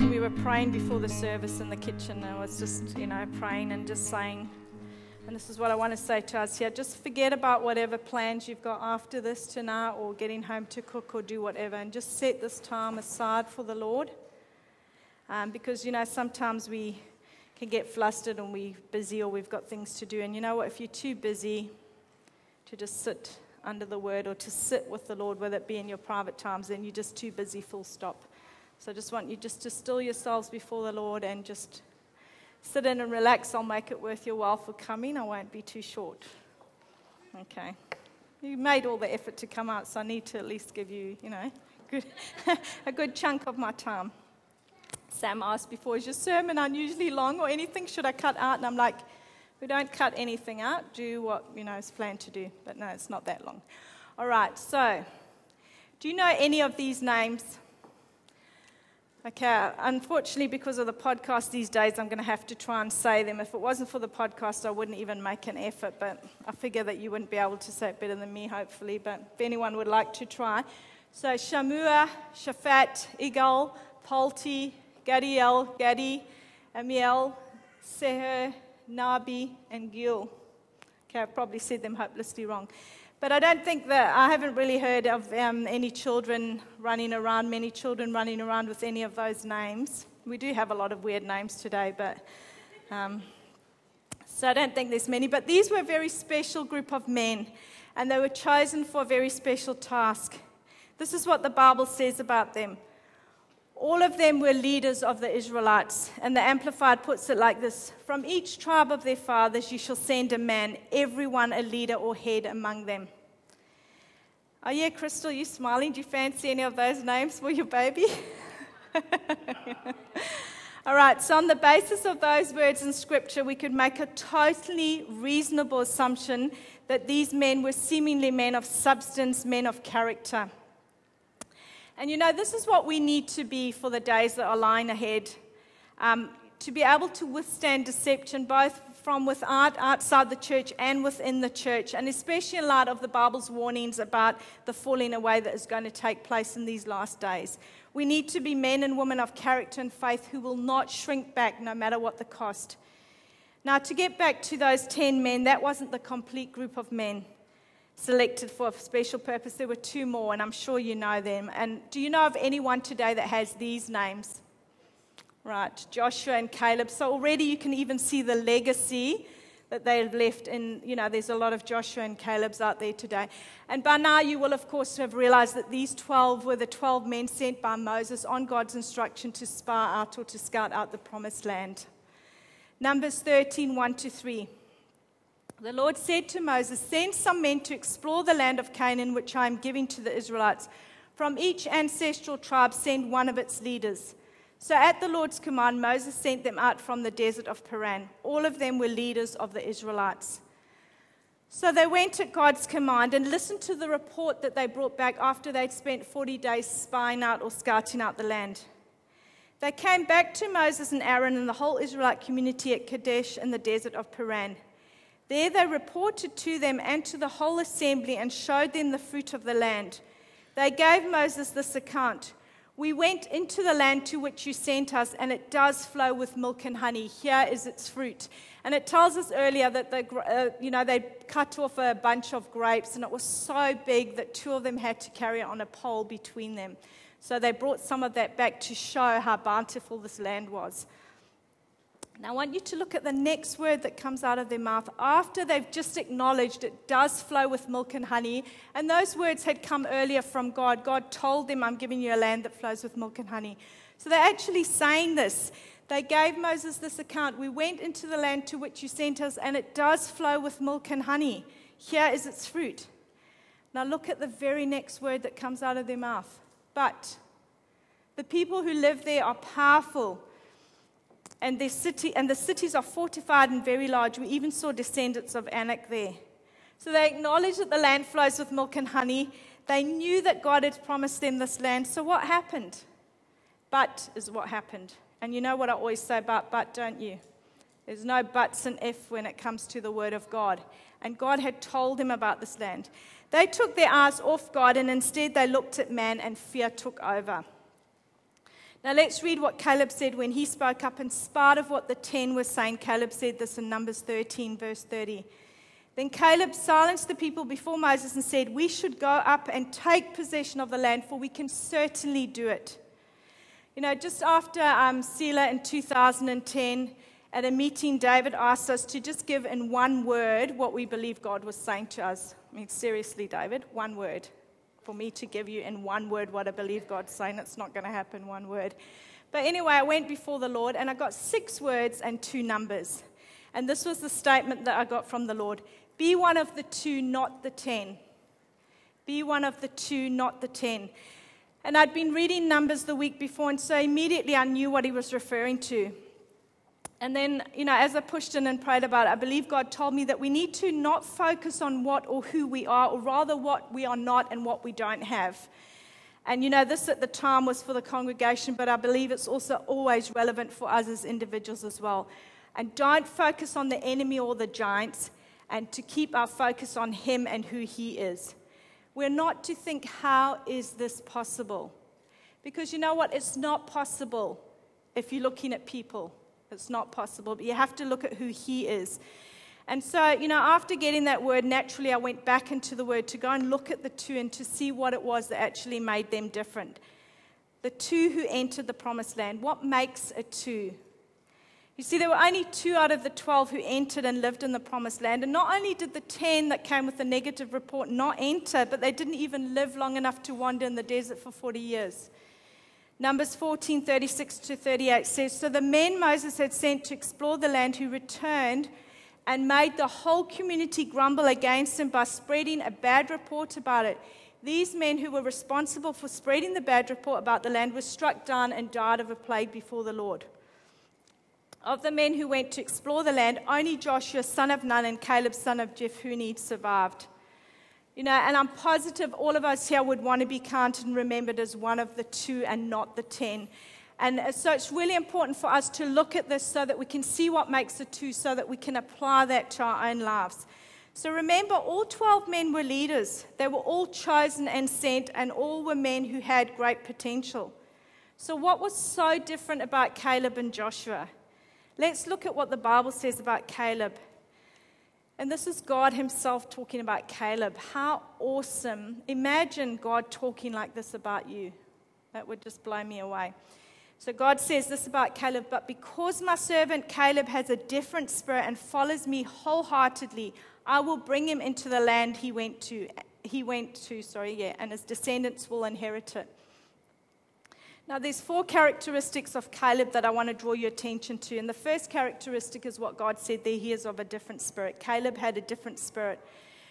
we were praying before the service in the kitchen. I was just, you know, praying and just saying, and this is what I want to say to us here just forget about whatever plans you've got after this tonight or getting home to cook or do whatever, and just set this time aside for the Lord. Um, because, you know, sometimes we can get flustered and we're busy or we've got things to do. And you know what? If you're too busy to just sit under the word or to sit with the Lord, whether it be in your private times, then you're just too busy, full stop. So I just want you just to still yourselves before the Lord and just sit in and relax. I'll make it worth your while for coming. I won't be too short. Okay. You made all the effort to come out, so I need to at least give you, you know, good, a good chunk of my time. Sam asked before, is your sermon unusually long or anything should I cut out? And I'm like, we don't cut anything out. Do what, you know, is planned to do. But no, it's not that long. All right, so do you know any of these names? Okay, unfortunately, because of the podcast these days, I'm going to have to try and say them. If it wasn't for the podcast, I wouldn't even make an effort, but I figure that you wouldn't be able to say it better than me, hopefully. But if anyone would like to try. So, Shammua, Shaphat, Igal, Palti, Gaddiel, Gaddi, Ammiel, Seher, Nahbi, and Gil. Okay, I've probably said them hopelessly wrong. But I don't think that I haven't really heard of um, any children running around, many children running around with any of those names. We do have a lot of weird names today, but um, so I don't think there's many. But these were a very special group of men, and they were chosen for a very special task. This is what the Bible says about them. All of them were leaders of the Israelites. And the Amplified puts it like this From each tribe of their fathers you shall send a man, everyone a leader or head among them. Oh, yeah, Crystal, you smiling? Do you fancy any of those names for your baby? All right, so on the basis of those words in Scripture, we could make a totally reasonable assumption that these men were seemingly men of substance, men of character. And you know, this is what we need to be for the days that are lying ahead. Um, to be able to withstand deception, both from without, outside the church and within the church, and especially in light of the Bible's warnings about the falling away that is going to take place in these last days. We need to be men and women of character and faith who will not shrink back no matter what the cost. Now, to get back to those 10 men, that wasn't the complete group of men selected for a special purpose. There were two more, and I'm sure you know them. And do you know of anyone today that has these names? Right, Joshua and Caleb. So already you can even see the legacy that they've left And, you know, there's a lot of Joshua and Caleb's out there today. And by now you will, of course, have realized that these 12 were the 12 men sent by Moses on God's instruction to spy out or to scout out the promised land. Numbers 13, 1 to 3. The Lord said to Moses, Send some men to explore the land of Canaan, which I am giving to the Israelites. From each ancestral tribe, send one of its leaders. So at the Lord's command, Moses sent them out from the desert of Paran. All of them were leaders of the Israelites. So they went at God's command and listened to the report that they brought back after they'd spent 40 days spying out or scouting out the land. They came back to Moses and Aaron and the whole Israelite community at Kadesh in the desert of Paran. There they reported to them and to the whole assembly and showed them the fruit of the land. They gave Moses this account We went into the land to which you sent us, and it does flow with milk and honey. Here is its fruit. And it tells us earlier that the, uh, you know, they cut off a bunch of grapes, and it was so big that two of them had to carry it on a pole between them. So they brought some of that back to show how bountiful this land was. Now, I want you to look at the next word that comes out of their mouth after they've just acknowledged it does flow with milk and honey. And those words had come earlier from God. God told them, I'm giving you a land that flows with milk and honey. So they're actually saying this. They gave Moses this account We went into the land to which you sent us, and it does flow with milk and honey. Here is its fruit. Now, look at the very next word that comes out of their mouth. But the people who live there are powerful and, their city, and the cities are fortified and very large. We even saw descendants of Anak there. So they acknowledged that the land flows with milk and honey. They knew that God had promised them this land. So what happened? But is what happened. And you know what I always say about but, don't you? There's no buts and if when it comes to the word of God. And God had told them about this land. They took their eyes off God and instead they looked at man and fear took over. Now let's read what Caleb said when he spoke up in spite of what the 10 were saying. Caleb said this in Numbers 13, verse 30. Then Caleb silenced the people before Moses and said, We should go up and take possession of the land, for we can certainly do it. You know, just after um, Selah in 2010, at a meeting, David asked us to just give in one word what we believe God was saying to us. I mean, seriously, David, one word for me to give you in one word what I believe God's saying. It's not going to happen one word. But anyway, I went before the Lord and I got six words and two numbers. And this was the statement that I got from the Lord Be one of the two, not the ten. Be one of the two, not the ten. And I'd been reading Numbers the week before, and so immediately I knew what he was referring to. And then, you know, as I pushed in and prayed about it, I believe God told me that we need to not focus on what or who we are, or rather what we are not and what we don't have. And, you know, this at the time was for the congregation, but I believe it's also always relevant for us as individuals as well. And don't focus on the enemy or the giants, and to keep our focus on Him and who He is. We're not to think, how is this possible? Because you know what? It's not possible if you're looking at people. It's not possible, but you have to look at who He is. And so, you know, after getting that word, naturally I went back into the word to go and look at the two and to see what it was that actually made them different. The two who entered the promised land. What makes a two? You see, there were only two out of the 12 who entered and lived in the promised land. And not only did the 10 that came with the negative report not enter, but they didn't even live long enough to wander in the desert for 40 years. Numbers 14, 36 to 38 says So the men Moses had sent to explore the land who returned and made the whole community grumble against him by spreading a bad report about it. These men who were responsible for spreading the bad report about the land were struck down and died of a plague before the Lord. Of the men who went to explore the land, only Joshua, son of Nun, and Caleb, son of Jephunneh, survived. You know, and I'm positive all of us here would want to be counted and remembered as one of the two and not the ten. And uh, so it's really important for us to look at this so that we can see what makes the two, so that we can apply that to our own lives. So remember, all 12 men were leaders. They were all chosen and sent, and all were men who had great potential. So, what was so different about Caleb and Joshua? Let's look at what the Bible says about Caleb. And this is God Himself talking about Caleb. How awesome. Imagine God talking like this about you. That would just blow me away. So God says this about Caleb, but because my servant Caleb has a different spirit and follows me wholeheartedly, I will bring him into the land he went to. He went to, sorry, yeah, and his descendants will inherit it. Now, there's four characteristics of Caleb that I want to draw your attention to. And the first characteristic is what God said there. He is of a different spirit. Caleb had a different spirit.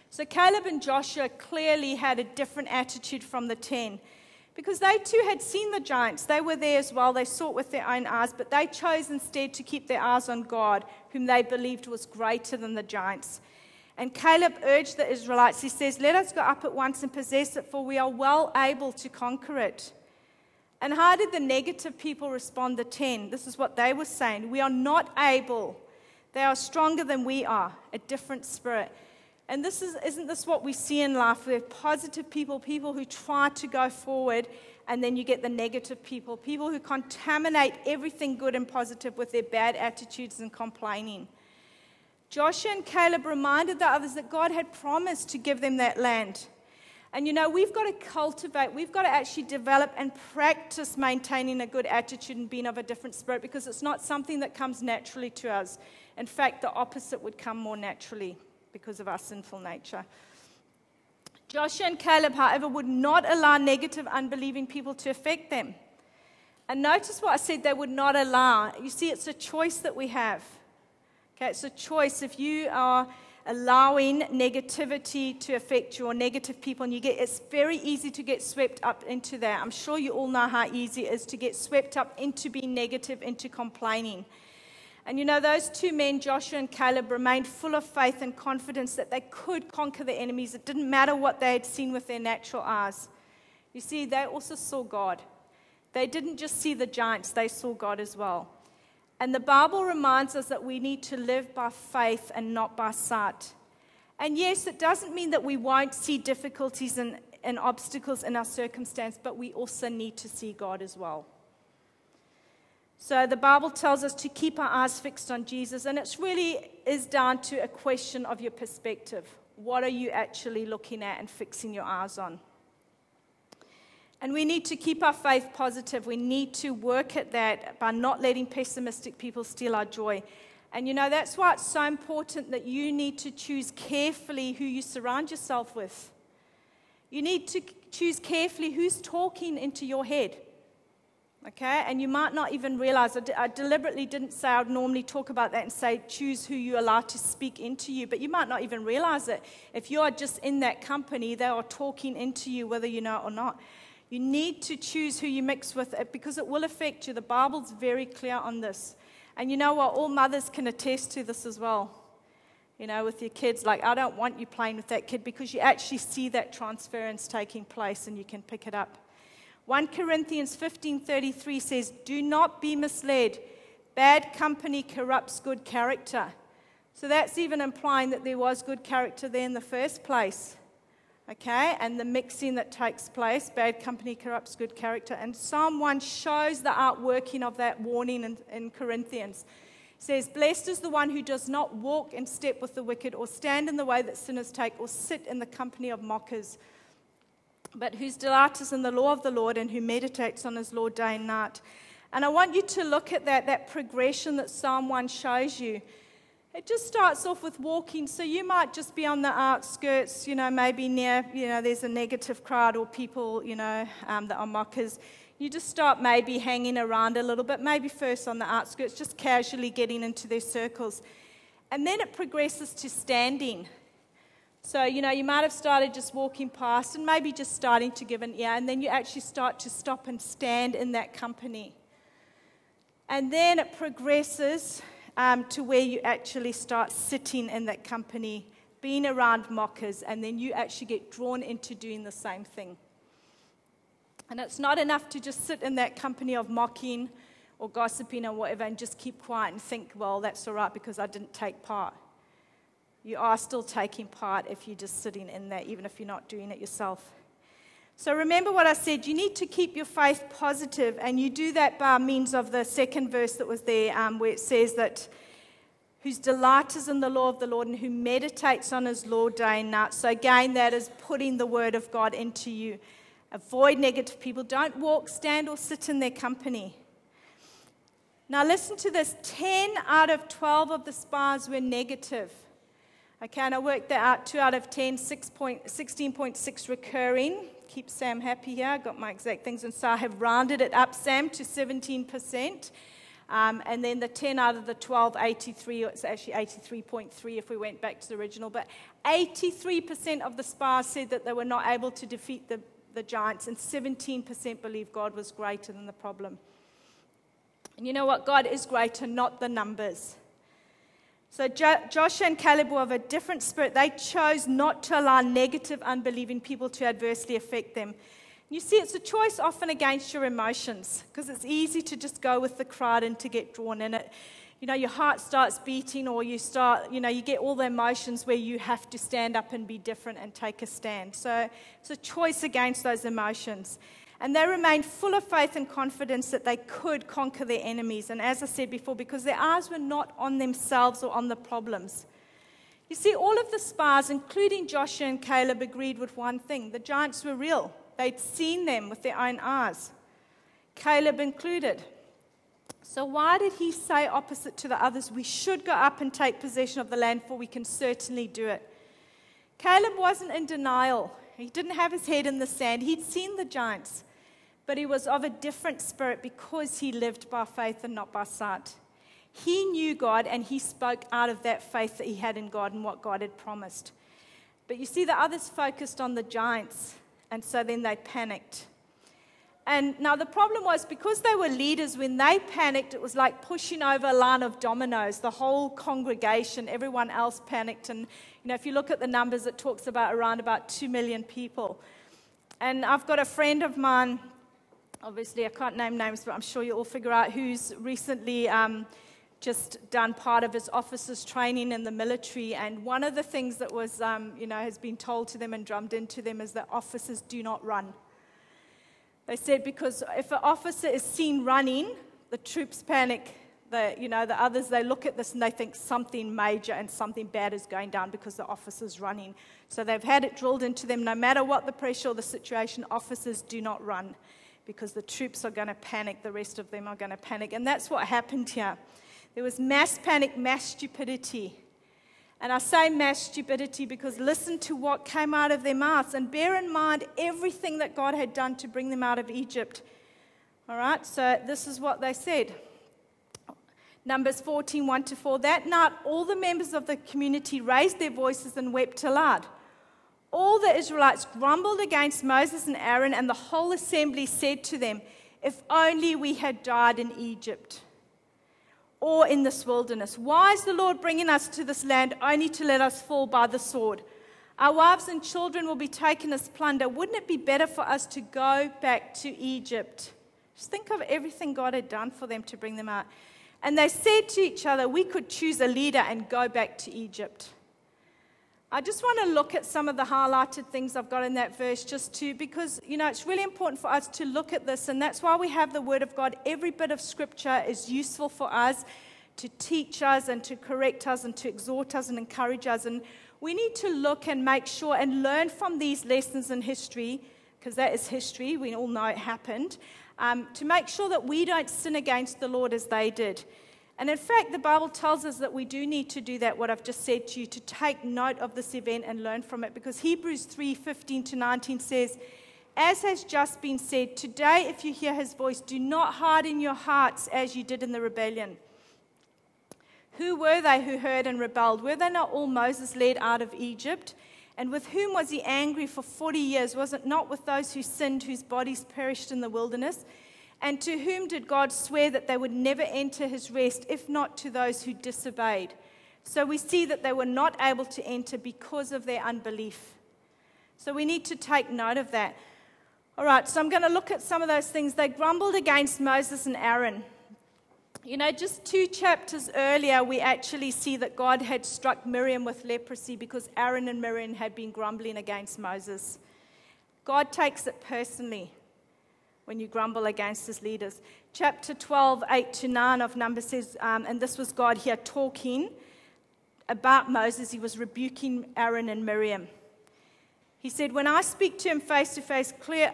So, Caleb and Joshua clearly had a different attitude from the ten because they too had seen the giants. They were there as well. They saw it with their own eyes, but they chose instead to keep their eyes on God, whom they believed was greater than the giants. And Caleb urged the Israelites, he says, Let us go up at once and possess it, for we are well able to conquer it. And how did the negative people respond? The 10. This is what they were saying. We are not able. They are stronger than we are, a different spirit. And this is, isn't this what we see in life? We have positive people, people who try to go forward, and then you get the negative people, people who contaminate everything good and positive with their bad attitudes and complaining. Joshua and Caleb reminded the others that God had promised to give them that land. And you know, we've got to cultivate, we've got to actually develop and practice maintaining a good attitude and being of a different spirit because it's not something that comes naturally to us. In fact, the opposite would come more naturally because of our sinful nature. Joshua and Caleb, however, would not allow negative, unbelieving people to affect them. And notice what I said they would not allow. You see, it's a choice that we have. Okay, it's a choice. If you are allowing negativity to affect you or negative people and you get it's very easy to get swept up into that. I'm sure you all know how easy it is to get swept up into being negative into complaining. And you know those two men joshua and caleb remained full of faith and confidence that they could conquer the enemies. It didn't matter what they had seen with their natural eyes. You see they also saw god. They didn't just see the giants they saw god as well and the Bible reminds us that we need to live by faith and not by sight. And yes, it doesn't mean that we won't see difficulties and, and obstacles in our circumstance, but we also need to see God as well. So the Bible tells us to keep our eyes fixed on Jesus, and it really is down to a question of your perspective. What are you actually looking at and fixing your eyes on? And we need to keep our faith positive. We need to work at that by not letting pessimistic people steal our joy. And you know, that's why it's so important that you need to choose carefully who you surround yourself with. You need to choose carefully who's talking into your head. Okay? And you might not even realize, I, d- I deliberately didn't say I'd normally talk about that and say choose who you allow to speak into you, but you might not even realize it. If you are just in that company, they are talking into you whether you know it or not. You need to choose who you mix with it because it will affect you. The Bible's very clear on this. And you know what? All mothers can attest to this as well. You know, with your kids, like, I don't want you playing with that kid because you actually see that transference taking place and you can pick it up. 1 Corinthians 15:33 says, "Do not be misled. Bad company corrupts good character." So that's even implying that there was good character there in the first place. Okay, and the mixing that takes place, bad company corrupts good character. And Psalm 1 shows the outworking of that warning in, in Corinthians. It says, Blessed is the one who does not walk in step with the wicked, or stand in the way that sinners take, or sit in the company of mockers but whose delight is in the law of the Lord and who meditates on his law day and night. And I want you to look at that, that progression that Psalm 1 shows you. It just starts off with walking, so you might just be on the outskirts, you know, maybe near, you know, there's a negative crowd or people, you know, um, that are mockers. You just start maybe hanging around a little bit, maybe first on the outskirts, just casually getting into their circles. And then it progresses to standing. So, you know, you might have started just walking past and maybe just starting to give an ear, and then you actually start to stop and stand in that company. And then it progresses um, to where you actually start sitting in that company, being around mockers, and then you actually get drawn into doing the same thing. And it's not enough to just sit in that company of mocking or gossiping or whatever and just keep quiet and think, well, that's all right because I didn't take part you are still taking part if you're just sitting in there, even if you're not doing it yourself. So remember what I said. You need to keep your faith positive, and you do that by means of the second verse that was there, um, where it says that whose delight is in the law of the Lord and who meditates on his law day and night. So again, that is putting the word of God into you. Avoid negative people. Don't walk, stand, or sit in their company. Now, listen to this 10 out of 12 of the spies were negative. Okay, and I worked that out 2 out of 10, 16.6 recurring. Keep Sam happy here. I got my exact things. And so I have rounded it up, Sam, to 17%. Um, and then the 10 out of the 12, 83, it's actually 83.3 if we went back to the original. But 83% of the spies said that they were not able to defeat the, the giants, and 17% believe God was greater than the problem. And you know what? God is greater, not the numbers. So jo- Joshua and Caleb were of a different spirit. They chose not to allow negative, unbelieving people to adversely affect them. You see, it's a choice often against your emotions because it's easy to just go with the crowd and to get drawn in it. You know, your heart starts beating, or you start, you know, you get all the emotions where you have to stand up and be different and take a stand. So it's a choice against those emotions. And they remained full of faith and confidence that they could conquer their enemies. And as I said before, because their eyes were not on themselves or on the problems. You see, all of the spies, including Joshua and Caleb, agreed with one thing the giants were real. They'd seen them with their own eyes, Caleb included. So, why did he say opposite to the others, we should go up and take possession of the land, for we can certainly do it? Caleb wasn't in denial. He didn't have his head in the sand. He'd seen the giants, but he was of a different spirit because he lived by faith and not by sight. He knew God and he spoke out of that faith that he had in God and what God had promised. But you see, the others focused on the giants, and so then they panicked. And now the problem was because they were leaders, when they panicked, it was like pushing over a line of dominoes. The whole congregation, everyone else panicked. And, you know, if you look at the numbers, it talks about around about 2 million people. And I've got a friend of mine, obviously, I can't name names, but I'm sure you'll all figure out who's recently um, just done part of his officers' training in the military. And one of the things that was, um, you know, has been told to them and drummed into them is that officers do not run. They said because if an officer is seen running, the troops panic. The, you know, the others, they look at this and they think something major and something bad is going down because the officer's running. So they've had it drilled into them no matter what the pressure or the situation, officers do not run because the troops are going to panic, the rest of them are going to panic. And that's what happened here. There was mass panic, mass stupidity. And I say mass stupidity because listen to what came out of their mouths and bear in mind everything that God had done to bring them out of Egypt. All right, so this is what they said. Numbers 14, 1 to 4. That night, all the members of the community raised their voices and wept aloud. All the Israelites grumbled against Moses and Aaron, and the whole assembly said to them, If only we had died in Egypt or in this wilderness. Why is the Lord bringing us to this land only to let us fall by the sword? Our wives and children will be taken as plunder. Wouldn't it be better for us to go back to Egypt? Just think of everything God had done for them to bring them out. And they said to each other, We could choose a leader and go back to Egypt. I just want to look at some of the highlighted things I've got in that verse just to, because, you know, it's really important for us to look at this, and that's why we have the Word of God. Every bit of Scripture is useful for us to teach us and to correct us and to exhort us and encourage us. And we need to look and make sure and learn from these lessons in history, because that is history, we all know it happened, um, to make sure that we don't sin against the Lord as they did. And in fact, the Bible tells us that we do need to do that, what I've just said to you, to take note of this event and learn from it. Because Hebrews 3 15 to 19 says, As has just been said, today, if you hear his voice, do not harden your hearts as you did in the rebellion. Who were they who heard and rebelled? Were they not all Moses led out of Egypt? And with whom was he angry for 40 years? Was it not with those who sinned, whose bodies perished in the wilderness? And to whom did God swear that they would never enter his rest, if not to those who disobeyed? So we see that they were not able to enter because of their unbelief. So we need to take note of that. All right, so I'm going to look at some of those things. They grumbled against Moses and Aaron. You know, just two chapters earlier, we actually see that God had struck Miriam with leprosy because Aaron and Miriam had been grumbling against Moses. God takes it personally when you grumble against his leaders. Chapter 12, 8 to 9 of Numbers says, um, and this was God here talking about Moses. He was rebuking Aaron and Miriam. He said, When I speak to him face to face, clear,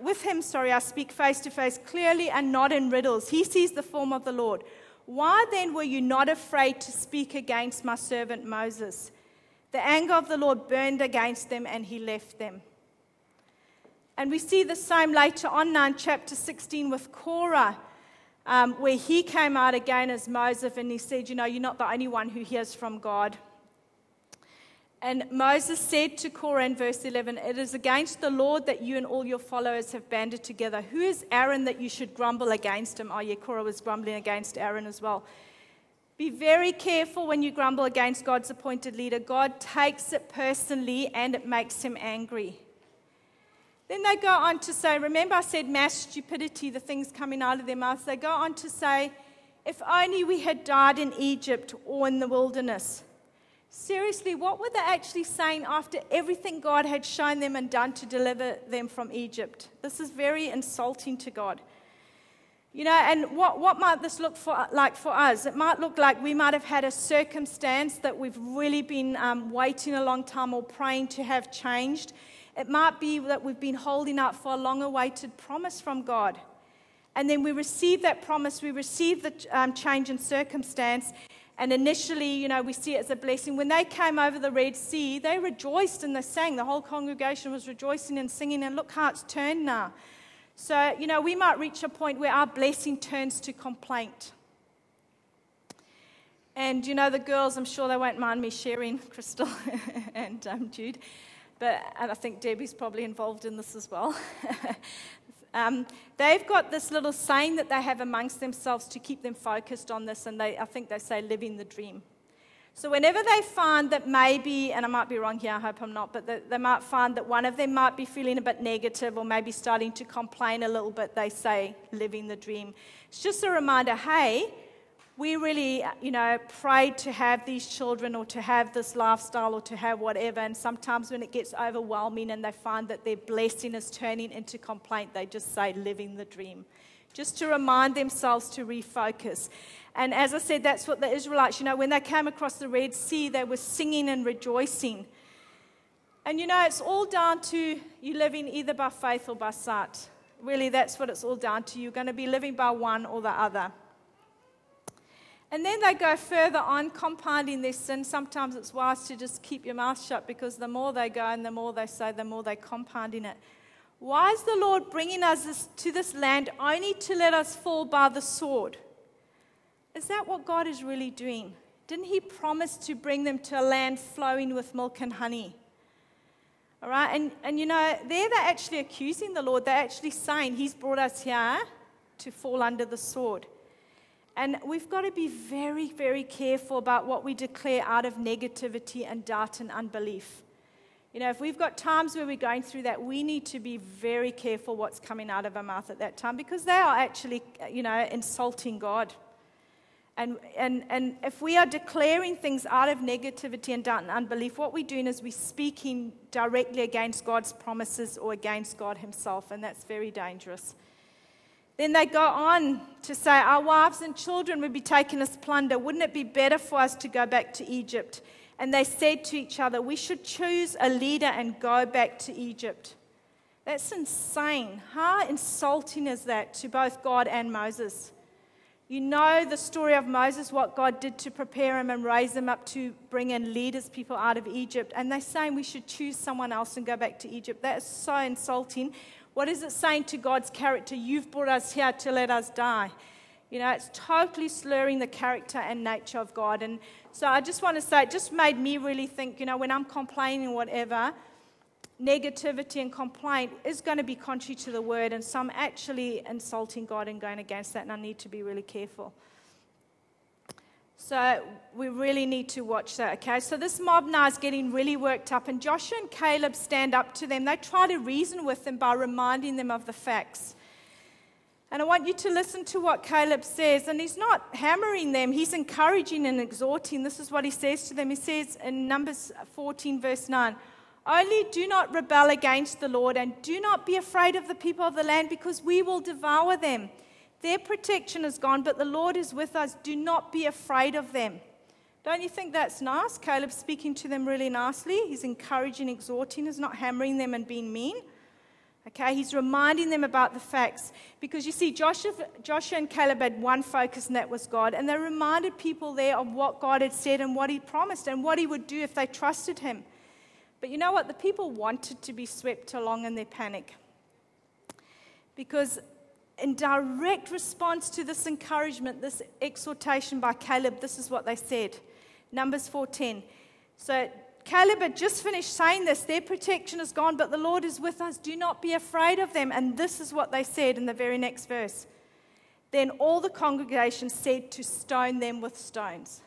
with him, sorry, I speak face to face clearly and not in riddles. He sees the form of the Lord. Why then were you not afraid to speak against my servant Moses? The anger of the Lord burned against them, and he left them. And we see the same later on in chapter 16 with Korah, um, where he came out again as Moses and he said, You know, you're not the only one who hears from God. And Moses said to Korah in verse 11, It is against the Lord that you and all your followers have banded together. Who is Aaron that you should grumble against him? Oh, yeah, Korah was grumbling against Aaron as well. Be very careful when you grumble against God's appointed leader. God takes it personally and it makes him angry. Then they go on to say, remember I said mass stupidity, the things coming out of their mouths. They go on to say, if only we had died in Egypt or in the wilderness. Seriously, what were they actually saying after everything God had shown them and done to deliver them from Egypt? This is very insulting to God. You know, and what, what might this look for, like for us? It might look like we might have had a circumstance that we've really been um, waiting a long time or praying to have changed. It might be that we've been holding out for a long awaited promise from God. And then we receive that promise, we receive the um, change in circumstance. And initially, you know, we see it as a blessing. When they came over the Red Sea, they rejoiced and they sang. The whole congregation was rejoicing and singing. And look how it's turned now. So, you know, we might reach a point where our blessing turns to complaint. And, you know, the girls, I'm sure they won't mind me sharing, Crystal and um, Jude but, and I think Debbie's probably involved in this as well. um, they've got this little saying that they have amongst themselves to keep them focused on this, and they, I think they say living the dream. So, whenever they find that maybe, and I might be wrong here, I hope I'm not, but they might find that one of them might be feeling a bit negative or maybe starting to complain a little bit, they say, living the dream. It's just a reminder hey, we really, you know, prayed to have these children or to have this lifestyle or to have whatever. And sometimes when it gets overwhelming and they find that their blessing is turning into complaint, they just say, living the dream. just to remind themselves to refocus. And as I said, that's what the Israelites, you know, when they came across the Red Sea, they were singing and rejoicing. And you know, it's all down to you living either by faith or by sight. Really, that's what it's all down to. You're going to be living by one or the other. And then they go further on, compounding their sin. Sometimes it's wise to just keep your mouth shut because the more they go and the more they say, the more they're compounding it. Why is the Lord bringing us this, to this land only to let us fall by the sword? Is that what God is really doing? Didn't He promise to bring them to a land flowing with milk and honey? All right, and, and you know, there they're actually accusing the Lord. They're actually saying He's brought us here to fall under the sword. And we've got to be very, very careful about what we declare out of negativity and doubt and unbelief. You know, if we've got times where we're going through that, we need to be very careful what's coming out of our mouth at that time because they are actually, you know, insulting God. And, and, and if we are declaring things out of negativity and doubt and unbelief, what we're doing is we're speaking directly against God's promises or against God Himself, and that's very dangerous. Then they go on to say, Our wives and children would be taken as plunder. Wouldn't it be better for us to go back to Egypt? And they said to each other, We should choose a leader and go back to Egypt. That's insane. How insulting is that to both God and Moses? You know the story of Moses, what God did to prepare him and raise him up to bring in leaders, people out of Egypt. And they're saying we should choose someone else and go back to Egypt. That is so insulting. What is it saying to God's character? You've brought us here to let us die. You know, it's totally slurring the character and nature of God. And so I just want to say, it just made me really think, you know, when I'm complaining, whatever, negativity and complaint is going to be contrary to the word. And so I'm actually insulting God and going against that. And I need to be really careful. So we really need to watch that, okay? So this mob now is getting really worked up, and Joshua and Caleb stand up to them. They try to reason with them by reminding them of the facts. And I want you to listen to what Caleb says. And he's not hammering them, he's encouraging and exhorting. This is what he says to them. He says in Numbers 14, verse 9 Only do not rebel against the Lord, and do not be afraid of the people of the land, because we will devour them. Their protection is gone, but the Lord is with us. Do not be afraid of them. Don't you think that's nice? Caleb speaking to them really nicely. He's encouraging, exhorting, he's not hammering them and being mean. Okay, he's reminding them about the facts because you see, Joshua, Joshua and Caleb had one focus, and that was God. And they reminded people there of what God had said and what he promised and what he would do if they trusted him. But you know what? The people wanted to be swept along in their panic. Because in direct response to this encouragement, this exhortation by Caleb, this is what they said. Numbers 4:10. So Caleb had just finished saying this their protection is gone, but the Lord is with us. Do not be afraid of them. And this is what they said in the very next verse. Then all the congregation said to stone them with stones.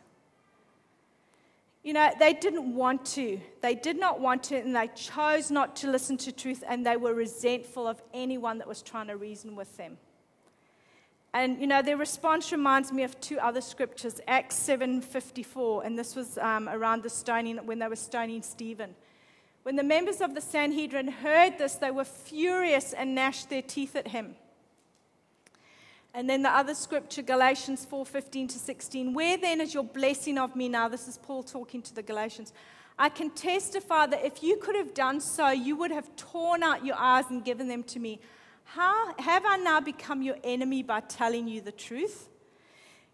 You know, they didn't want to. They did not want to, and they chose not to listen to truth, and they were resentful of anyone that was trying to reason with them. And you know, their response reminds me of two other scriptures, Acts 7:54, and this was um, around the stoning when they were stoning Stephen. When the members of the Sanhedrin heard this, they were furious and gnashed their teeth at him. And then the other scripture, Galatians 4:15 to 16. Where then is your blessing of me now? This is Paul talking to the Galatians. I can testify that if you could have done so, you would have torn out your eyes and given them to me. How have I now become your enemy by telling you the truth?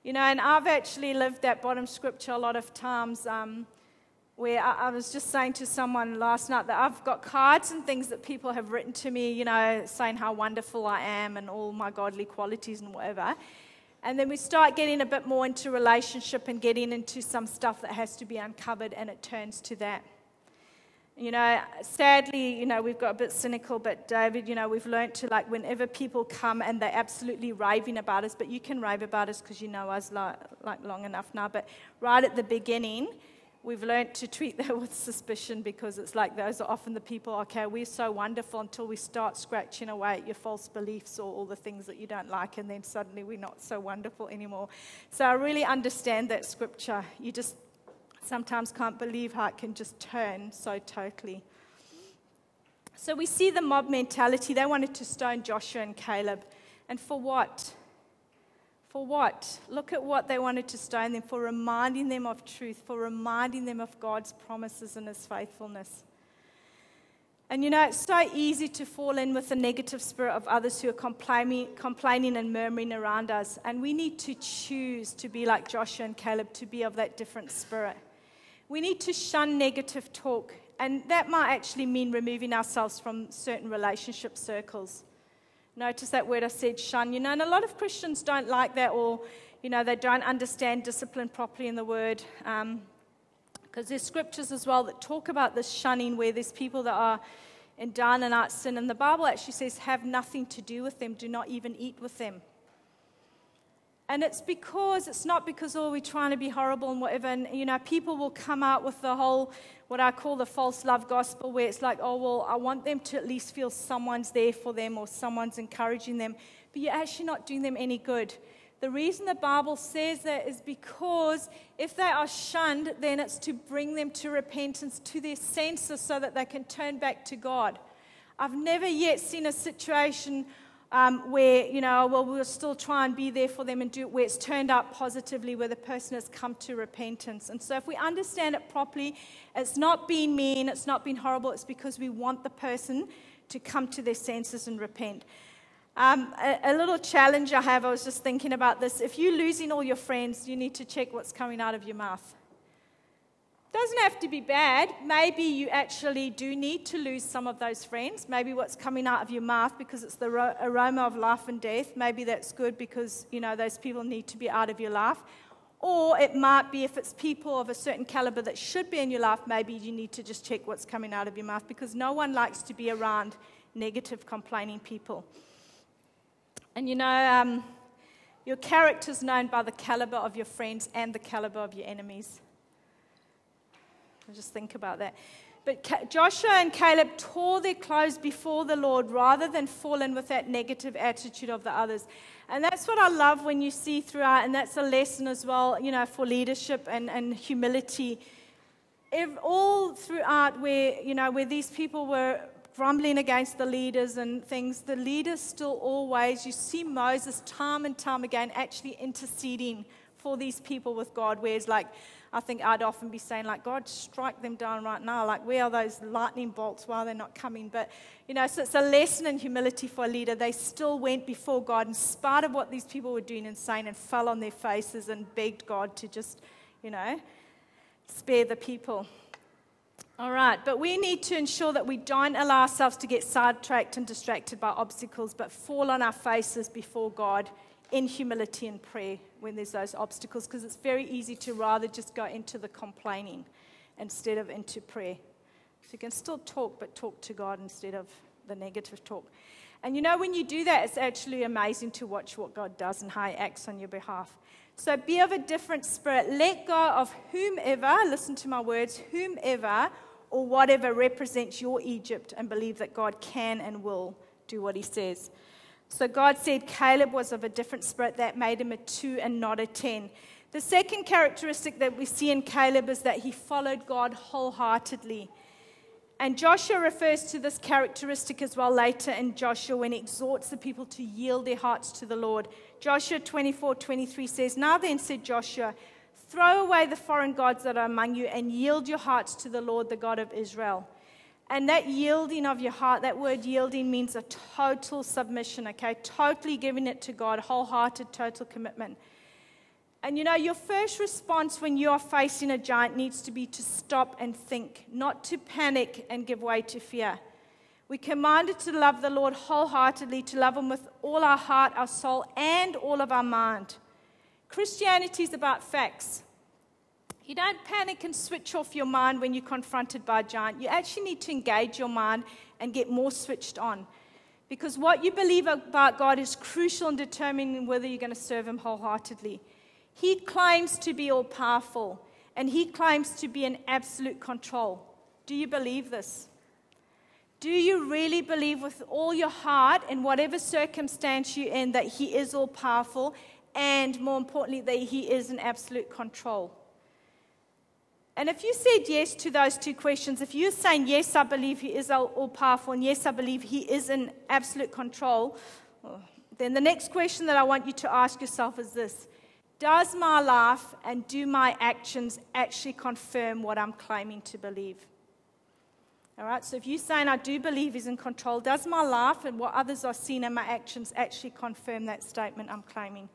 You know, and I've actually lived that bottom scripture a lot of times. Um, where I, I, was just saying to someone last night that I've got cards and things that people have written to me, you know, saying how wonderful I am and all my godly qualities and whatever. And then we start getting a bit more into relationship and getting into some stuff that has to be uncovered, and it turns to that. You know, sadly, you know, we've got a bit cynical, but David, you know, we've learned to like whenever people come and they're absolutely raving about us, but you can rave about us because you know us like, like long enough now. But right at the beginning, we've learned to treat that with suspicion because it's like those are often the people, okay, we're so wonderful until we start scratching away at your false beliefs or all the things that you don't like, and then suddenly we're not so wonderful anymore. So I really understand that scripture. You just sometimes can't believe how it can just turn so totally. So we see the mob mentality. They wanted to stone Joshua and Caleb. And for what? For what? Look at what they wanted to stone them for reminding them of truth, for reminding them of God's promises and his faithfulness. And you know, it's so easy to fall in with the negative spirit of others who are complaining, complaining and murmuring around us. And we need to choose to be like Joshua and Caleb, to be of that different spirit. We need to shun negative talk. And that might actually mean removing ourselves from certain relationship circles. Notice that word I said, shun. You know, and a lot of Christians don't like that or, you know, they don't understand discipline properly in the word. Because um, there's scriptures as well that talk about this shunning where there's people that are in down and out sin. And the Bible actually says, have nothing to do with them, do not even eat with them. And it's because, it's not because, oh, we're trying to be horrible and whatever. And, you know, people will come out with the whole, what I call the false love gospel, where it's like, oh, well, I want them to at least feel someone's there for them or someone's encouraging them. But you're actually not doing them any good. The reason the Bible says that is because if they are shunned, then it's to bring them to repentance, to their senses, so that they can turn back to God. I've never yet seen a situation um, where, you know, well, we'll still try and be there for them and do it where it's turned out positively, where the person has come to repentance. And so, if we understand it properly, it's not being mean, it's not being horrible, it's because we want the person to come to their senses and repent. Um, a, a, little challenge I have, I was just thinking about this. If you're losing all your friends, you need to check what's coming out of your mouth. Doesn't have to be bad. Maybe you actually do need to lose some of those friends. Maybe what's coming out of your mouth because it's the aroma of life and death. Maybe that's good because, you know, those people need to be out of your life. Or it might be if it's people of a certain caliber that should be in your life, maybe you need to just check what's coming out of your mouth because no one likes to be around negative, complaining people. And you know, um, your character's known by the caliber of your friends and the caliber of your enemies. Just think about that. But Joshua and Caleb tore their clothes before the Lord rather than fall in with that negative attitude of the others. And that's what I love when you see throughout, and that's a lesson as well, you know, for leadership and, and humility. If all throughout where, you know, where these people were grumbling against the leaders and things, the leaders still always, you see Moses time and time again actually interceding for these people with God, whereas like, I think I'd often be saying, like, God, strike them down right now. Like, where are those lightning bolts? Why are they not coming? But, you know, so it's a lesson in humility for a leader. They still went before God in spite of what these people were doing and saying and fell on their faces and begged God to just, you know, spare the people. All right, but we need to ensure that we don't allow ourselves to get sidetracked and distracted by obstacles, but fall on our faces before God in humility and prayer when there's those obstacles because it's very easy to rather just go into the complaining instead of into prayer. So you can still talk, but talk to God instead of the negative talk. And you know, when you do that, it's actually amazing to watch what God does and how He acts on your behalf. So be of a different spirit. Let go of whomever, listen to my words, whomever or whatever represents your Egypt and believe that God can and will do what He says. So God said Caleb was of a different spirit that made him a two and not a ten. The second characteristic that we see in Caleb is that he followed God wholeheartedly. And Joshua refers to this characteristic as well later in Joshua when he exhorts the people to yield their hearts to the Lord. Joshua 24 23 says, Now then, said Joshua, throw away the foreign gods that are among you and yield your hearts to the Lord, the God of Israel. And that yielding of your heart, that word yielding means a total submission, okay? Totally giving it to God, wholehearted, total commitment. And you know, your first response when you are facing a giant needs to be to stop and think, not to panic and give way to fear. We're commanded to love the Lord wholeheartedly, to love Him with all our heart, our soul, and all of our mind. Christianity is about facts. You don't panic and switch off your mind when you're confronted by a giant. You actually need to engage your mind and get more switched on. Because what you believe about God is crucial in determining whether you're going to serve Him wholeheartedly. He claims to be all powerful, and He claims to be in absolute control. Do you believe this? Do you really believe with all your heart, in whatever circumstance you're in, that He is all powerful, and more importantly, that He is in absolute control? And if you said yes to those two questions, if you're saying, Yes, I believe He is all powerful, and yes, I believe He is in absolute control, then the next question that I want you to ask yourself is this Does my life and do my actions actually confirm what I'm claiming to believe? All right, so if you're saying I do believe he's in control, does my life and what others are seeing and my actions actually confirm that statement I'm claiming?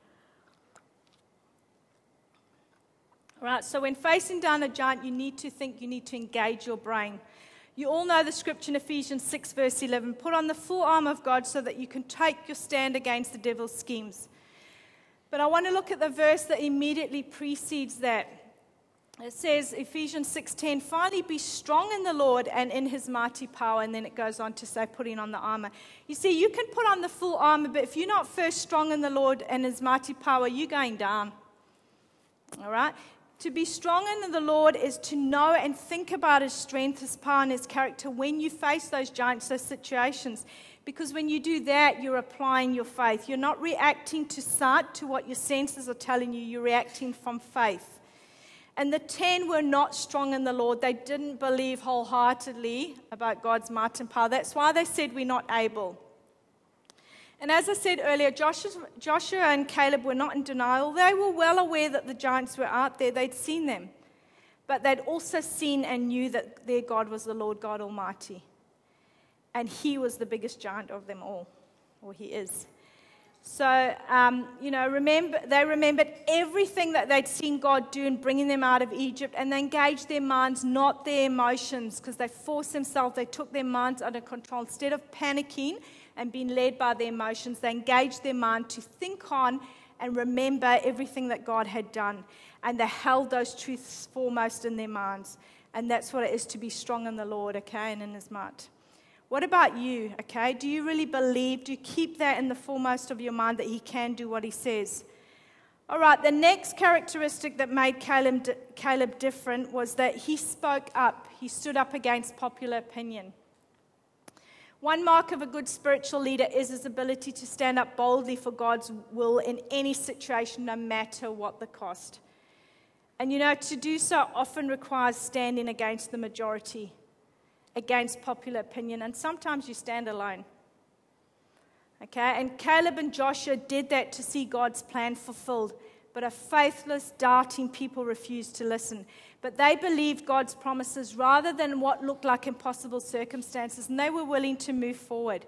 All right, so when facing down a giant, you need to think, you need to engage your brain. You all know the scripture in Ephesians 6, verse 11 put on the full armor of God so that you can take your stand against the devil's schemes. But I want to look at the verse that immediately precedes that. It says, Ephesians 6:10, finally be strong in the Lord and in his mighty power. And then it goes on to say, putting on the armor. You see, you can put on the full armor, but if you're not first strong in the Lord and his mighty power, you're going down. All right? To be strong in the Lord is to know and think about His strength, His power, and His character when you face those giants, those situations. Because when you do that, you're applying your faith. You're not reacting to sight, to what your senses are telling you, you're reacting from faith. And the ten were not strong in the Lord. They didn't believe wholeheartedly about God's might and power. That's why they said, We're not able. And as I said earlier, Joshua, and Caleb were not in denial. They were well aware that the giants were out there, they'd seen them. But they'd also seen and knew that their God was the Lord God Almighty. And He was the biggest giant of them all, or He is. So, um, you know, remember, they remembered everything that they'd seen God do in bringing them out of Egypt, and they engaged their minds, not their emotions, because they forced themselves, they took their minds under control. Instead of panicking and being led by their emotions, they engaged their mind to think on and remember everything that God had done. And they held those truths foremost in their minds. And that's what it is to be strong in the Lord, okay, and in His might. What about you, okay? Do you really believe? Do you keep that in the foremost of your mind that He can do what He says? All right, the next characteristic that made Caleb, Caleb different was that he spoke up. He stood up against popular opinion. One mark of a good spiritual leader is his ability to stand up boldly for God's will in any situation, no matter what the cost. And you know, to do so often requires standing against the majority, against popular opinion, and sometimes you stand alone. Okay, and Caleb and Joshua did that to see God's plan fulfilled, but a faithless, doubting people refused to listen. But they believed God's promises rather than what looked like impossible circumstances, and they were willing to move forward.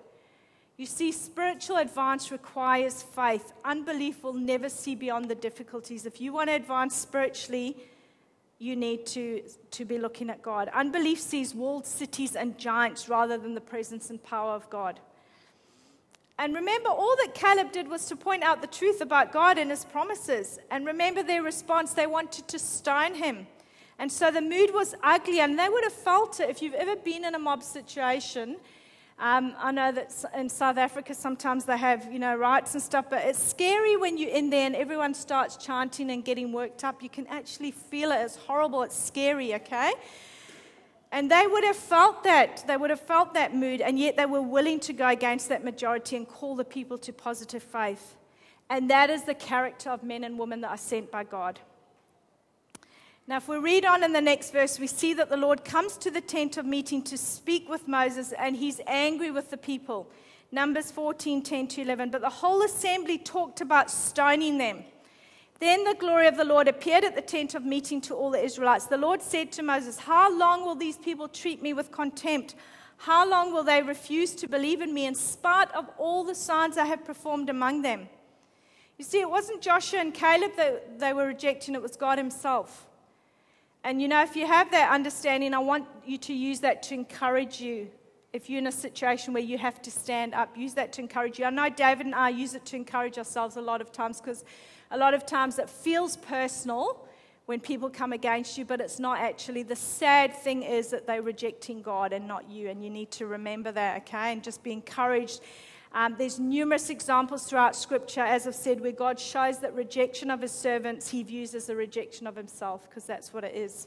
You see, spiritual advance requires faith. Unbelief will never see beyond the difficulties. If you want to advance spiritually, you need to, to be looking at God. Unbelief sees walled cities and giants rather than the presence and power of God. And remember, all that Caleb did was to point out the truth about God and his promises. And remember their response they wanted to stone him. And so the mood was ugly, and they would have felt it if you've ever been in a mob situation. Um, I know that in South Africa sometimes they have, you know, riots and stuff, but it's scary when you're in there and everyone starts chanting and getting worked up. You can actually feel it. It's horrible. It's scary, okay? And they would have felt that. They would have felt that mood, and yet they were willing to go against that majority and call the people to positive faith. And that is the character of men and women that are sent by God. Now, if we read on in the next verse, we see that the Lord comes to the tent of meeting to speak with Moses, and he's angry with the people. Numbers 14 10 to 11. But the whole assembly talked about stoning them. Then the glory of the Lord appeared at the tent of meeting to all the Israelites. The Lord said to Moses, How long will these people treat me with contempt? How long will they refuse to believe in me in spite of all the signs I have performed among them? You see, it wasn't Joshua and Caleb that they were rejecting, it was God Himself. And you know, if you have that understanding, I want you to use that to encourage you. If you're in a situation where you have to stand up, use that to encourage you. I know David and I use it to encourage ourselves a lot of times because a lot of times it feels personal when people come against you, but it's not actually. The sad thing is that they're rejecting God and not you, and you need to remember that, okay? And just be encouraged um, there's numerous examples throughout Scripture, as I've said, where God shows that rejection of his servants he views as a rejection of himself, because that's what it is.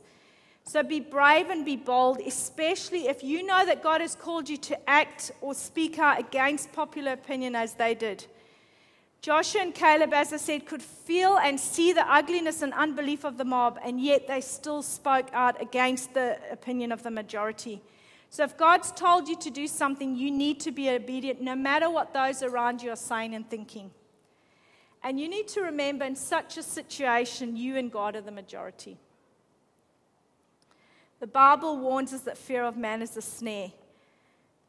So be brave and be bold, especially if you know that God has called you to act or speak out against popular opinion as they did. Joshua and Caleb, as I said, could feel and see the ugliness and unbelief of the mob, and yet they still spoke out against the opinion of the majority. So if God's told you to do something, you need to be obedient no matter what those around you are saying and thinking. And you need to remember in such a situation, you and God are the majority. The Bible warns us that fear of man is a snare.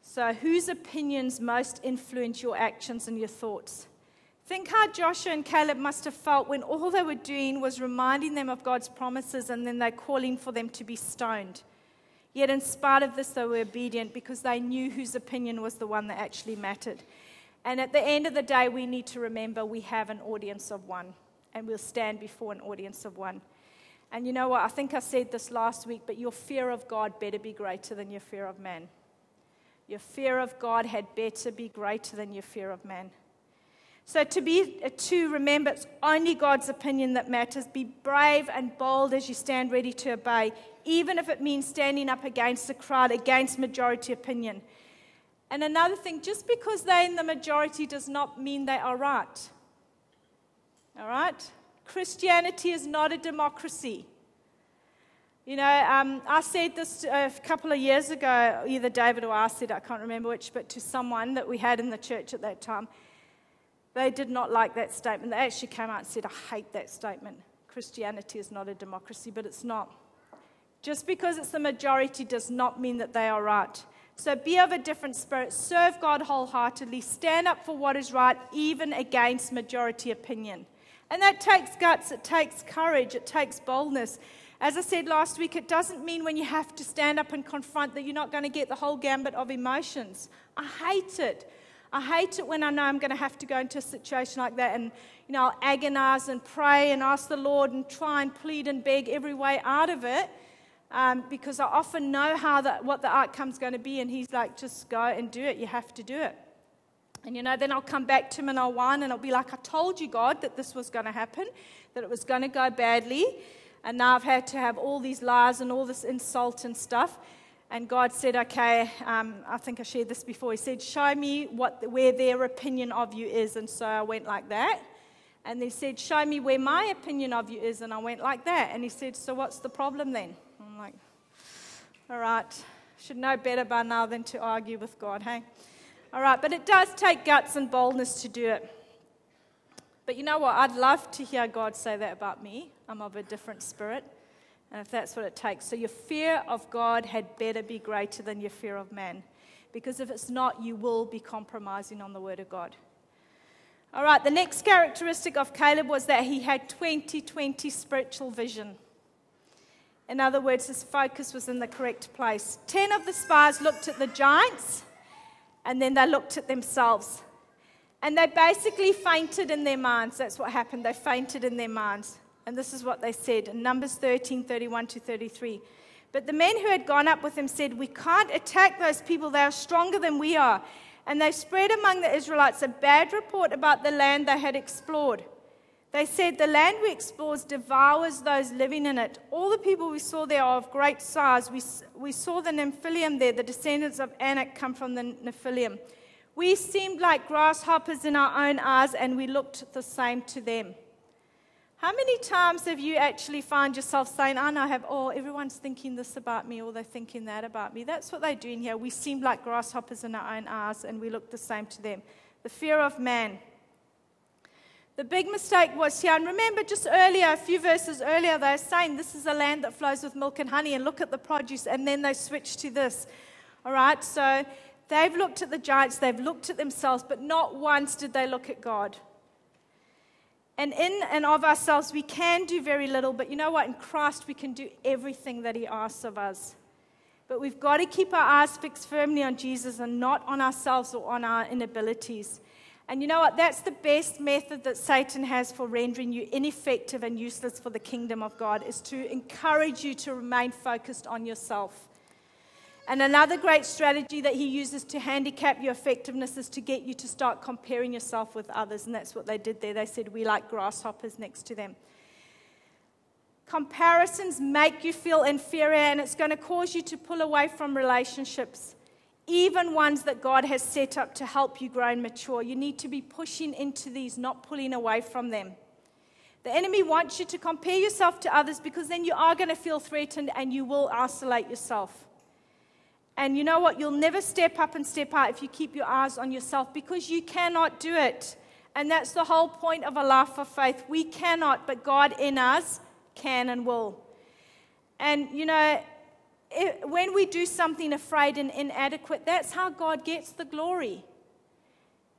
So, whose opinions most influence your actions and your thoughts? Think how Joshua and Caleb must have felt when all they were doing was reminding them of God's promises and then they're calling for them to be stoned. Yet, in spite of this, they were obedient because they knew whose opinion was the one that actually mattered. And at the end of the day, we need to remember we have an audience of one, and we'll stand before an audience of one. And you know what? I think I said this last week, but your fear of God better be greater than your fear of man. Your fear of God had better be greater than your fear of man. So to be uh, to remember it's only God's opinion that matters. Be brave and bold as you stand ready to obey, even if it means standing up against the crowd, against majority opinion. And another thing, just because they're in the majority does not mean they are right. All right? Christianity is not a democracy. You know, um, I said this a couple of years ago, either David or I said, I can't remember which, but to someone that we had in the church at that time. They did not like that statement. They actually came out and said, I hate that statement. Christianity is not a democracy, but it's not. Just because it's the majority does not mean that they are right. So be of a different spirit, serve God wholeheartedly, stand up for what is right, even against majority opinion. And that takes guts, it takes courage, it takes boldness. As I said last week, it doesn't mean when you have to stand up and confront that you're not going to get the whole gambit of emotions. I hate it. I hate it when I know I'm going to have to go into a situation like that and, you know, I'll agonize and pray and ask the Lord and try and plead and beg every way out of it um, because I often know how the, what the outcome's going to be. And He's like, just go and do it. You have to do it. And, you know, then I'll come back to Him and I'll whine and I'll be like, I told you, God, that this was going to happen, that it was going to go badly. And now I've had to have all these lies and all this insult and stuff. And God said, Okay, um, I think I shared this before. He said, Show me what, where their opinion of you is. And so I went like that. And he said, Show me where my opinion of you is. And I went like that. And he said, So what's the problem then? I'm like, All right, should know better by now than to argue with God, hey? All right, but it does take guts and boldness to do it. But you know what? I'd love to hear God say that about me. I'm of a different spirit. And if that's what it takes. So your fear of God had better be greater than your fear of man. Because if it's not, you will be compromising on the word of God. All right, the next characteristic of Caleb was that he had 2020 spiritual vision. In other words, his focus was in the correct place. Ten of the spies looked at the giants and then they looked at themselves. And they basically fainted in their minds. That's what happened. They fainted in their minds. And this is what they said in Numbers 13 31 to 33. But the men who had gone up with him said, We can't attack those people. They are stronger than we are. And they spread among the Israelites a bad report about the land they had explored. They said, The land we explored devours those living in it. All the people we saw there are of great size. We, we saw the Nephilim there, the descendants of Anak come from the Nephilim. We seemed like grasshoppers in our own eyes, and we looked the same to them. How many times have you actually found yourself saying, I know, I have, oh, everyone's thinking this about me, or they're thinking that about me? That's what they're doing here. We seem like grasshoppers in our own eyes, and we look the same to them. The fear of man. The big mistake was here, and remember just earlier, a few verses earlier, they were saying this is a land that flows with milk and honey, and look at the produce, and then they switched to this. All right, so They've looked at the giants, they've looked at themselves, but not once did they look at God. And in and of ourselves, we can do very little, but you know what? In Christ, we can do everything that He asks of us. But we've got to keep our eyes fixed firmly on Jesus and not on ourselves or on our inabilities. And you know what? That's the best method that Satan has for rendering you ineffective and useless for the kingdom of God is to encourage you to remain focused on yourself. And another great strategy that he uses to handicap your effectiveness is to get you to start comparing yourself with others. And that's what they did there. They said, We like grasshoppers next to them. Comparisons make you feel inferior, and it's going to cause you to pull away from relationships, even ones that God has set up to help you grow and mature. You need to be pushing into these, not pulling away from them. The enemy wants you to compare yourself to others because then you are going to feel threatened and you will isolate yourself. And you know what? You'll never step up and step out if you keep your eyes on yourself because you cannot do it. And that's the whole point of a life of faith. We cannot, but God in us can and will. And, you know, it, when we do something afraid and inadequate, that's how God gets the glory.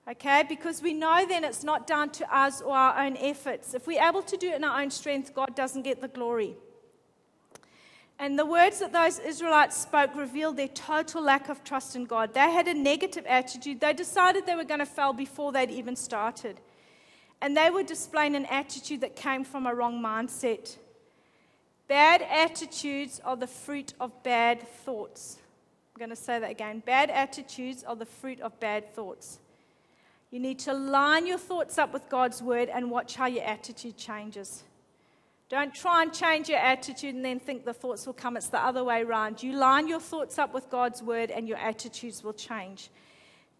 Okay? Because we know then it's not down to us or our own efforts. If we're able to do it in our own strength, God doesn't get the glory. And the words that those Israelites spoke revealed their total lack of trust in God. They had a negative attitude. They decided they were going to fail before they'd even started. And they were displaying an attitude that came from a wrong mindset. Bad attitudes are the fruit of bad thoughts. I'm going to say that again. Bad attitudes are the fruit of bad thoughts. You need to line your thoughts up with God's word and watch how your attitude changes. Don't try and change your attitude and then think the thoughts will come. It's the other way around. You line your thoughts up with God's word and your attitudes will change.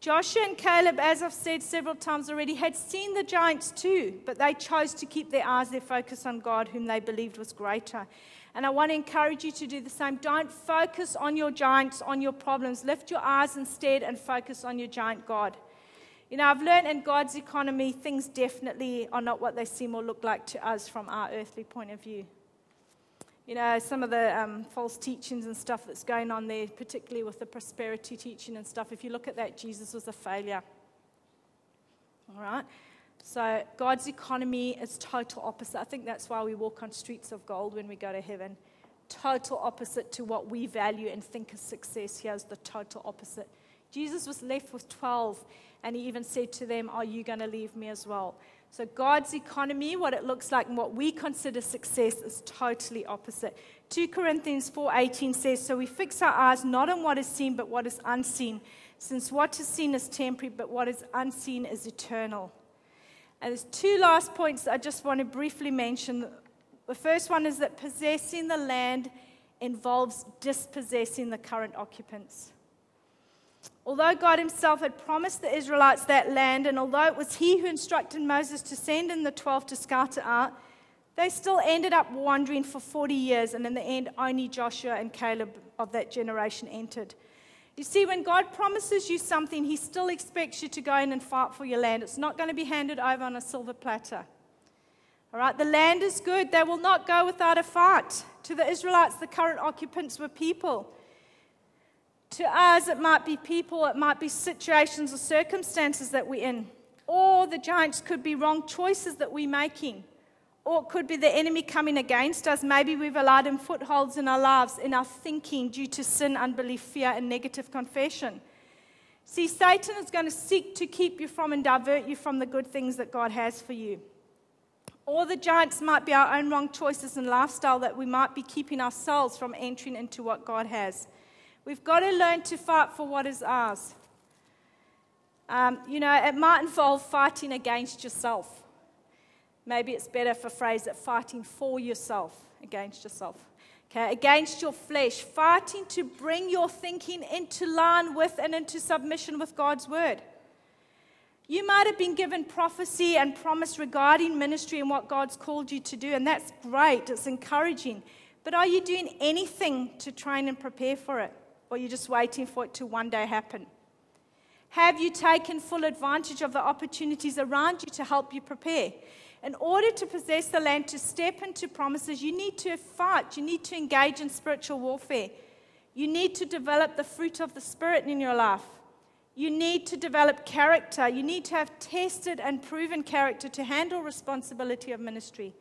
Joshua and Caleb, as I've said several times already, had seen the giants too, but they chose to keep their eyes, their focus on God, whom they believed was greater. And I want to encourage you to do the same. Don't focus on your giants, on your problems. Lift your eyes instead and focus on your giant God. You know, I've learned in God's economy, things definitely are not what they seem or look like to us from our earthly point of view. You know, some of the um, false teachings and stuff that's going on there, particularly with the prosperity teaching and stuff, if you look at that, Jesus was a failure. All right? So God's economy is total opposite. I think that's why we walk on streets of gold when we go to heaven. Total opposite to what we value and think is success. Here's the total opposite. Jesus was left with 12 and he even said to them, Are you going to leave me as well? So God's economy, what it looks like and what we consider success is totally opposite. 2 Corinthians 4:18 says, "So we fix our eyes not on what is seen but what is unseen, since what is seen is temporary but what is unseen is eternal." And there's two last points I just want to briefly mention. The first one is that possessing the land involves dispossessing the current occupants. Although God Himself had promised the Israelites that land, and although it was He who instructed Moses to send in the 12 to it out, they still ended up wandering for 40 years, and in the end, only Joshua and Caleb of that generation entered. You see, when God promises you something, He still expects you to go in and fight for your land. It's not going to be handed over on a silver platter. All right, the land is good. They will not go without a fight. To the Israelites, the current occupants were people. To us, it might be people, it might be situations or circumstances that we're in. Or the giants could be wrong choices that we're making. Or it could be the enemy coming against us. Maybe we've allowed him footholds in our lives, in our thinking, due to sin, unbelief, fear, and negative confession. See, Satan is going to seek to keep you from and divert you from the good things that God has for you. Or the giants might be our own wrong choices and lifestyle that we might be keeping ourselves from entering into what God has. We've got to learn to fight for what is ours. Um, you know, it might involve fighting against yourself. Maybe it's better for phrase it fighting for yourself against yourself. Okay, against your flesh, fighting to bring your thinking into line with and into submission with God's word. You might have been given prophecy and promise regarding ministry and what God's called you to do, and that's great, it's encouraging. But are you doing anything to train and prepare for it? Or you're just waiting for it to one day happen? Have you taken full advantage of the opportunities around you to help you prepare? In order to possess the land, to step into promises, you need to fight. You need to engage in spiritual warfare. You need to develop the fruit of the Spirit in your life. You need to develop character. You need to have tested and proven character to handle responsibility of ministry.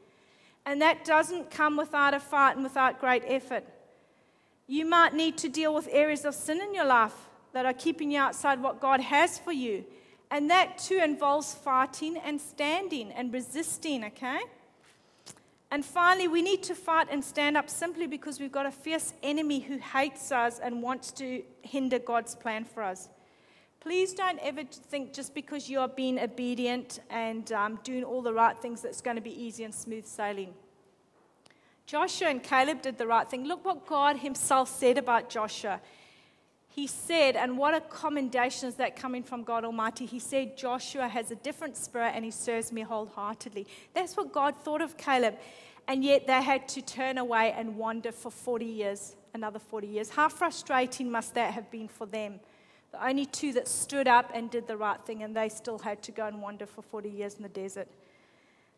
And that doesn't come without a fight and without great effort. You might need to deal with areas of sin in your life that are keeping you outside what God has for you. And that too involves fighting and standing and resisting, okay? And finally, we need to fight and stand up simply because we've got a fierce enemy who hates us and wants to hinder God's plan for us. Please don't ever think just because you are being obedient and um, doing all the right things that's going to be easy and smooth sailing. Joshua and Caleb did the right thing. Look what God Himself said about Joshua. He said, and what a commendation is that coming from God Almighty? He said, Joshua has a different spirit and he serves me wholeheartedly. That's what God thought of Caleb. And yet they had to turn away and wander for 40 years. another 40 years. How frustrating must that have been for them? The only two that stood up and did the right thing, and they still had to go and wander for 40 years in the desert.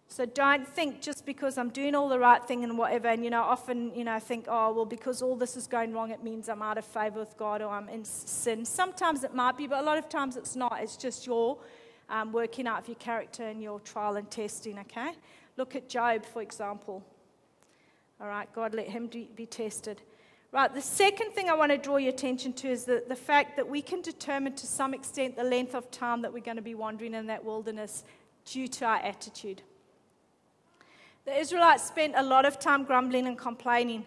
So don't think just because I'm doing all the right thing and whatever, and you know, often, you know, think, oh, well, because all this is going wrong, it means I'm out of favor with God or I'm in sin. Sometimes it might be, but a lot of times it's not. It's just your um, working out of your character and your trial and testing, okay? Look at Job, for example. All right, God let him be tested. Right, the second thing I want to draw your attention to is the, the fact that we can determine to some extent the length of time that we're going to be wandering in that wilderness due to our attitude. The Israelites spent a lot of time grumbling and complaining.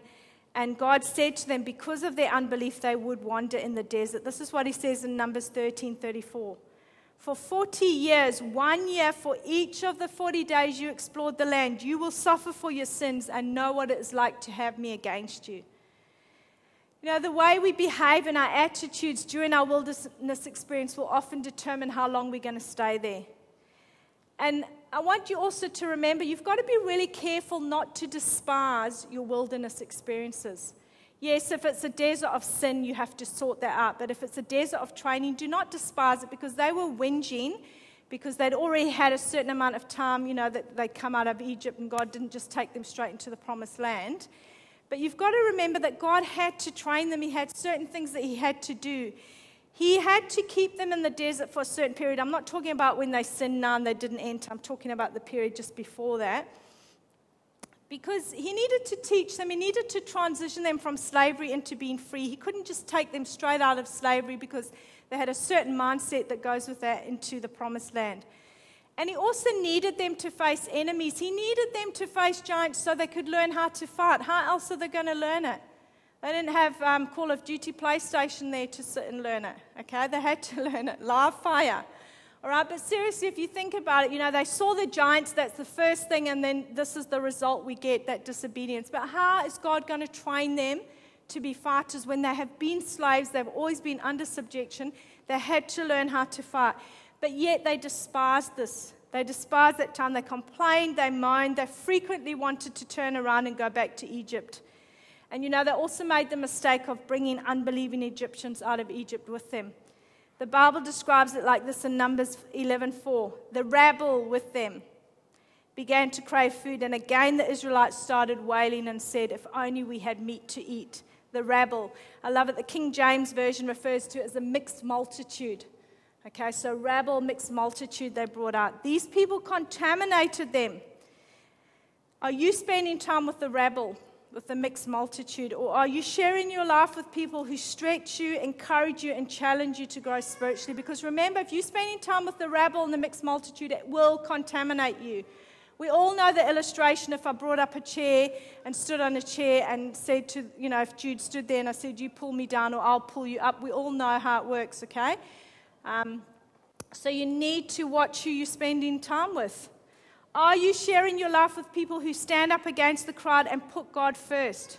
And God said to them, because of their unbelief, they would wander in the desert. This is what he says in Numbers 13 34. For 40 years, one year for each of the 40 days you explored the land, you will suffer for your sins and know what it is like to have me against you. You know, the way we behave and our attitudes during our wilderness experience will often determine how long we're going to stay there. And I want you also to remember you've got to be really careful not to despise your wilderness experiences. Yes, if it's a desert of sin, you have to sort that out. But if it's a desert of training, do not despise it because they were whinging because they'd already had a certain amount of time, you know, that they'd come out of Egypt and God didn't just take them straight into the promised land. But you've got to remember that God had to train them, He had certain things that He had to do. He had to keep them in the desert for a certain period. I'm not talking about when they sinned now and they didn't enter, I'm talking about the period just before that. Because he needed to teach them, he needed to transition them from slavery into being free. He couldn't just take them straight out of slavery because they had a certain mindset that goes with that into the promised land. And he also needed them to face enemies. He needed them to face giants so they could learn how to fight. How else are they going to learn it? They didn't have um, Call of Duty PlayStation there to sit and learn it. Okay, they had to learn it live fire. All right, but seriously, if you think about it, you know, they saw the giants, that's the first thing, and then this is the result we get that disobedience. But how is God going to train them to be fighters when they have been slaves? They've always been under subjection. They had to learn how to fight. But yet they despised this. They despised that time. They complained, they moaned, they frequently wanted to turn around and go back to Egypt. And you know, they also made the mistake of bringing unbelieving Egyptians out of Egypt with them. The Bible describes it like this in Numbers 11:4. The rabble with them began to crave food, and again the Israelites started wailing and said, "If only we had meat to eat." The rabble. I love it. The King James version refers to it as a mixed multitude. Okay, so rabble, mixed multitude they brought out. These people contaminated them. Are you spending time with the rabble? With a mixed multitude? Or are you sharing your life with people who stretch you, encourage you, and challenge you to grow spiritually? Because remember, if you're spending time with the rabble and the mixed multitude, it will contaminate you. We all know the illustration. If I brought up a chair and stood on a chair and said to, you know, if Jude stood there and I said, You pull me down or I'll pull you up, we all know how it works, okay? Um, so you need to watch who you're spending time with. Are you sharing your life with people who stand up against the crowd and put God first?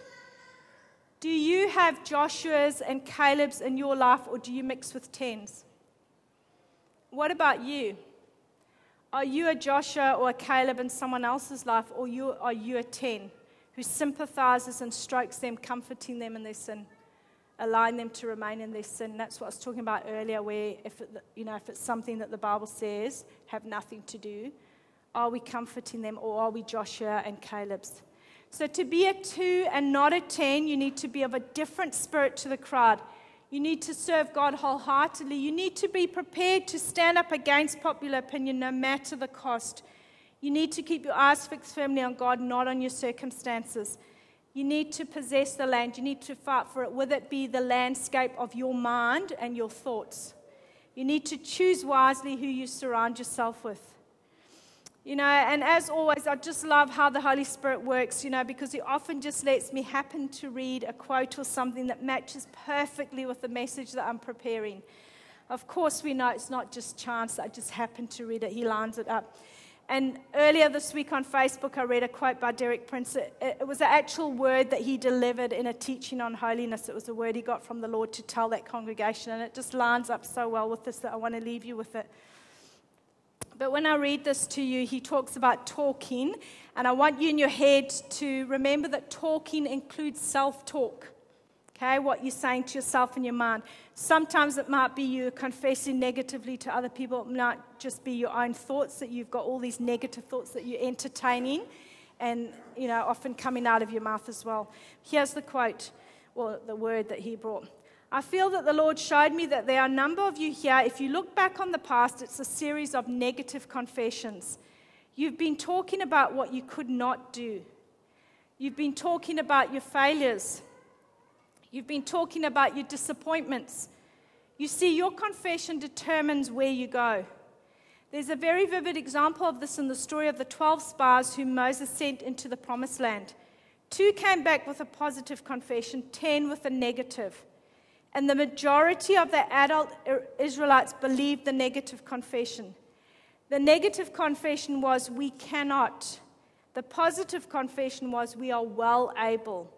Do you have Joshua's and Caleb's in your life, or do you mix with tens? What about you? Are you a Joshua or a Caleb in someone else's life, or you, are you a 10 who sympathizes and strokes them, comforting them in their sin, allowing them to remain in their sin? That's what I was talking about earlier, where if, it, you know, if it's something that the Bible says, have nothing to do, are we comforting them or are we Joshua and Caleb's? So, to be a two and not a ten, you need to be of a different spirit to the crowd. You need to serve God wholeheartedly. You need to be prepared to stand up against popular opinion no matter the cost. You need to keep your eyes fixed firmly on God, not on your circumstances. You need to possess the land. You need to fight for it, whether it be the landscape of your mind and your thoughts. You need to choose wisely who you surround yourself with. You know, and as always, I just love how the Holy Spirit works, you know, because He often just lets me happen to read a quote or something that matches perfectly with the message that I'm preparing. Of course, we know it's not just chance, I just happen to read it, He lines it up. And earlier this week on Facebook, I read a quote by Derek Prince. It, it was an actual word that he delivered in a teaching on holiness. It was a word he got from the Lord to tell that congregation, and it just lines up so well with this that I want to leave you with it. But when I read this to you, he talks about talking, and I want you in your head to remember that talking includes self talk. Okay, what you're saying to yourself in your mind. Sometimes it might be you confessing negatively to other people. It might just be your own thoughts that you've got all these negative thoughts that you're entertaining and, you know, often coming out of your mouth as well. Here's the quote, or the word that he brought. I feel that the Lord showed me that there are a number of you here. If you look back on the past, it's a series of negative confessions. You've been talking about what you could not do. You've been talking about your failures. You've been talking about your disappointments. You see, your confession determines where you go. There's a very vivid example of this in the story of the 12 spies whom Moses sent into the promised land. Two came back with a positive confession, 10 with a negative. And the majority of the adult Israelites believed the negative confession. The negative confession was, We cannot. The positive confession was, We are well able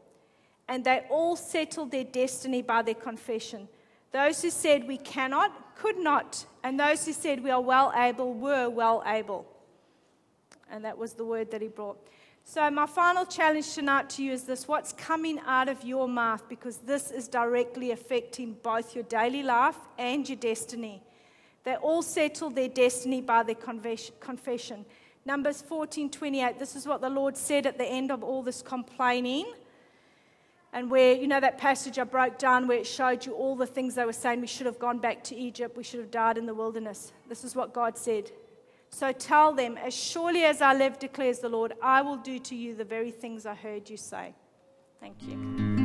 and they all settled their destiny by their confession. Those who said we cannot, could not, and those who said we are well able, were well able. And that was the word that he brought. So, my final challenge tonight to you is this what's coming out of your mouth? Because this is directly affecting both your daily life and your destiny. They all settled their destiny by their confession. Numbers 14 28, this is what the Lord said at the end of all this complaining and where, you know, that passage I broke down where it showed you all the things they were saying, we should have gone back to Egypt, we should have died in the wilderness. This is what God said. So tell them, as surely as I live, declares the Lord, I will do to you the very things I heard you say. Thank you.